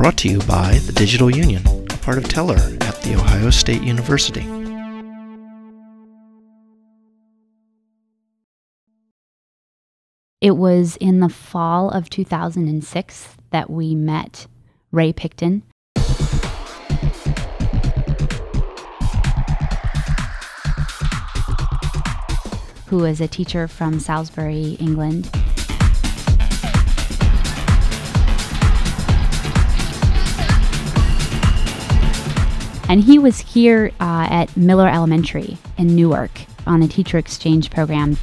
Brought to you by the Digital Union, a part of TELR at The Ohio State University. It was in the fall of 2006 that we met Ray Picton. Who is a teacher from Salisbury, England. And he was here uh, at Miller Elementary in Newark on a teacher exchange program.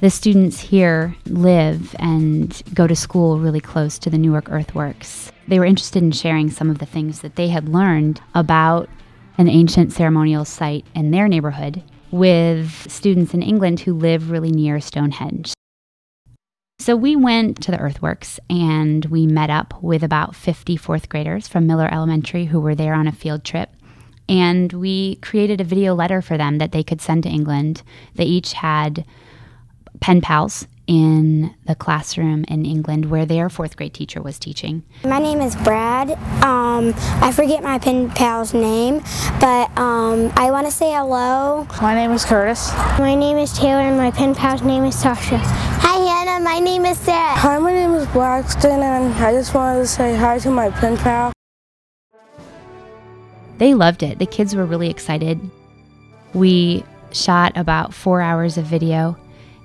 The students here live and go to school really close to the Newark Earthworks. They were interested in sharing some of the things that they had learned about an ancient ceremonial site in their neighborhood with students in England who live really near Stonehenge. So we went to the earthworks and we met up with about 50 fourth graders from Miller Elementary who were there on a field trip. And we created a video letter for them that they could send to England. They each had pen pals in the classroom in England where their fourth grade teacher was teaching. My name is Brad. Um, I forget my pen pal's name, but um, I want to say hello. My name is Curtis. My name is Taylor, and my pen pal's name is Tasha. Hi, Hannah. My name is Sarah. Hi, my name is Blackston, and I just wanted to say hi to my pen pal. They loved it. The kids were really excited. We shot about four hours of video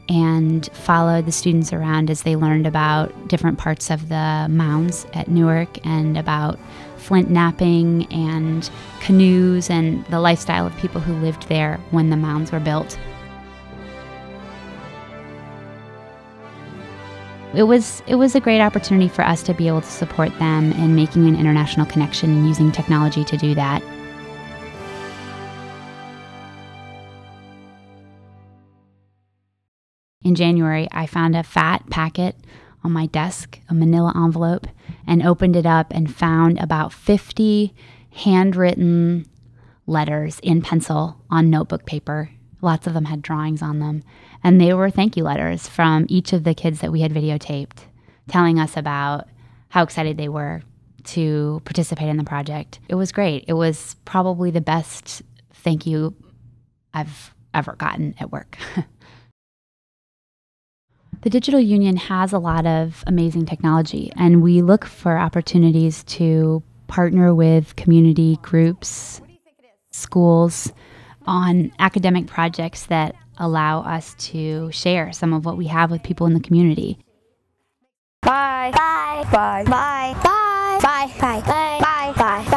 and followed the students around as they learned about different parts of the mounds at Newark and about flint knapping and canoes and the lifestyle of people who lived there when the mounds were built. It was it was a great opportunity for us to be able to support them in making an international connection and using technology to do that. In January, I found a fat packet on my desk, a manila envelope, and opened it up and found about 50 handwritten letters in pencil on notebook paper. Lots of them had drawings on them. And they were thank you letters from each of the kids that we had videotaped, telling us about how excited they were to participate in the project. It was great. It was probably the best thank you I've ever gotten at work. The Digital Union has a lot of amazing technology, and we look for opportunities to partner with community groups, schools on academic projects that allow us to share some of what we have with people in the community. Bye. Bye. Bye. Bye. Bye. Bye. Bye. Bye. Bye. Bye. Bye. Bye. Bye.